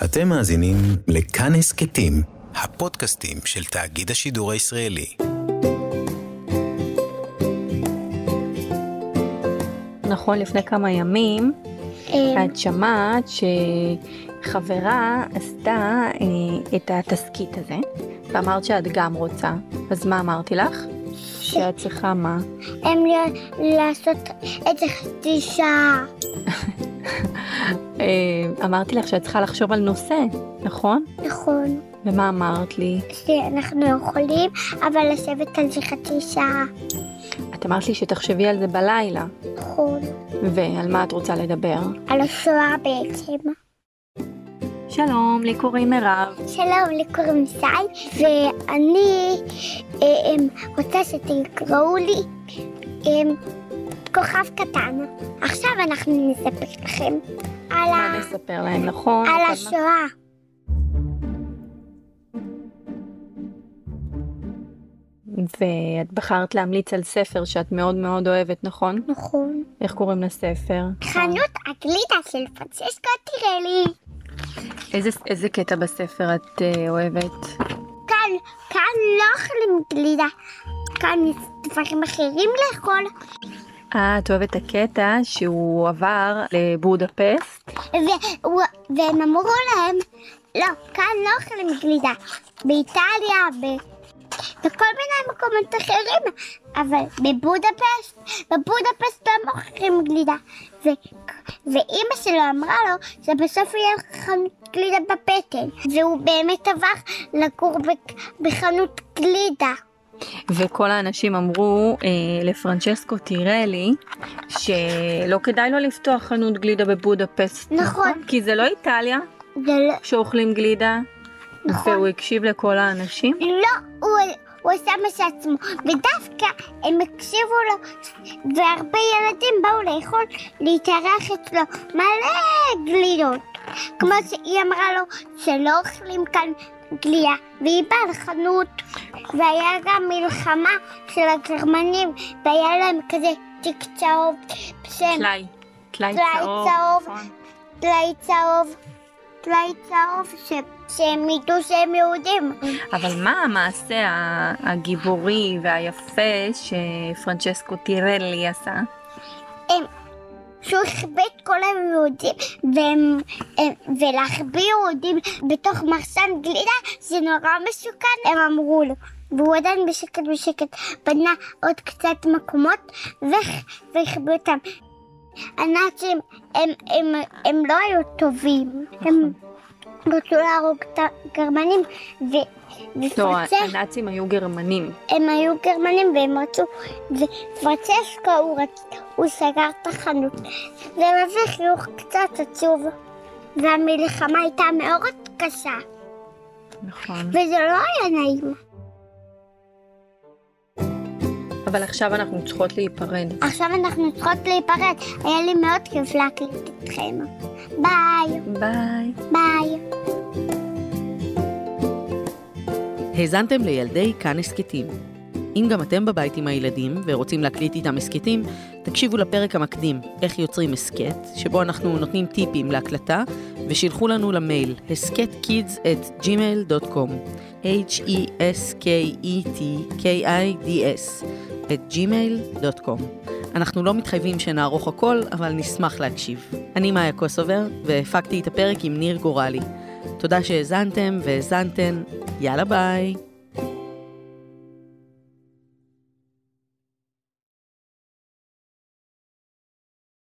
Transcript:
אתם מאזינים לכאן הסכתים, הפודקאסטים של תאגיד השידור הישראלי. נכון, לפני כמה ימים אה, את שמעת שחברה עשתה אה, את התסכית הזה, ואמרת שאת גם רוצה. אז מה אמרתי לך? שאת צריכה מה? הם לעשות את זה חצי שעה. אה, אמרתי לך שאת צריכה לחשוב על נושא, נכון? נכון. ומה אמרת לי? שאנחנו יכולים, אבל לשבת על זה חצי שעה. את אמרת לי שתחשבי על זה בלילה. נכון. ועל מה את רוצה לדבר? על השואה בעצם. שלום, לי קוראים מירב. שלום, לי קוראים שי, ואני אה, אה, רוצה שתקראו לי אה, כוכב קטן. עכשיו אנחנו נספר לכם על, מה ה... נספר להם, נכון? על מה- השואה. ואת בחרת להמליץ על ספר שאת מאוד מאוד אוהבת, נכון? נכון. איך קוראים לספר? חנות הגלידה של פרנצ'סקו טירלי. איזה, איזה קטע בספר את אה, אוהבת? כאן, כאן לא אוכלים גלידה. כאן יש דברים אחרים לאכול. אה, את אוהבת את הקטע שהוא עבר לבודפסט? והם אמרו להם, לא, כאן לא אוכלים גלידה. באיטליה, ב... בכל מיני מקומות אחרים, אבל בבודפסט, בבודפסט לא מוכרים גלידה. ו... ואימא שלו אמרה לו שבסוף יהיה חנות גלידה בפטן. והוא באמת עבר לגור. בחנות גלידה. וכל האנשים אמרו אה, לפרנצ'סקו טירלי שלא כדאי לו לפתוח חנות גלידה בבודפסט. נכון. כי זה לא איטליה זה לא... שאוכלים גלידה. נכון. והוא הקשיב לכל האנשים. לא, הוא, הוא עשה מה שעצמו, ודווקא הם הקשיבו לו, והרבה ילדים באו לאכול, להתארח אצלו מלא גלידות. כמו שהיא אמרה לו שלא אוכלים כאן גלייה, והיא באה לחנות, והיה גם מלחמה של הגרמנים, והיה להם כזה תיק צהוב, טלאי. טלאי טלאי צהוב. נכון. טלאי צהוב, טלאי צהוב. שהם ידעו שהם יהודים. אבל מה המעשה הגיבורי והיפה שפרנצ'סקו טירלי עשה? הם, שהוא הכבה את כל היהודים, הם, ולהחביא יהודים בתוך מחסן גלידה זה נורא מסוכן, הם אמרו לו. והוא עדיין בשקט בשקט בנה עוד קצת מקומות והח- והחביא אותם. הנאצים הם, הם, הם לא היו טובים, הם רצו להרוג את הגרמנים ו... לא, הנאצים היו גרמנים. הם היו גרמנים והם רצו, ופרנצ'סקו הוא, רצ... הוא סגר את החנות. זה מביא חיוך קצת עצוב, והמלחמה הייתה מאוד קשה, נכון. וזה לא היה נעים. אבל עכשיו אנחנו צריכות להיפרד. עכשיו אנחנו צריכות להיפרד, היה לי מאוד כיף להקליט איתכם. ביי, ביי. ביי. האזנתם לילדי כאן הסכתים. אם גם אתם בבית עם הילדים ורוצים להקליט איתם הסכתים, תקשיבו לפרק המקדים, איך יוצרים הסכת, שבו אנחנו נותנים טיפים להקלטה, ושילחו לנו למייל הסכתkids at gmail.com h-e-s-k-e-t-k-i-d-s at gmail.com אנחנו לא מתחייבים שנערוך הכל, אבל נשמח להקשיב. אני מאיה קוסובר, והפקתי את הפרק עם ניר גורלי. תודה שהאזנתם והאזנתן, יאללה ביי.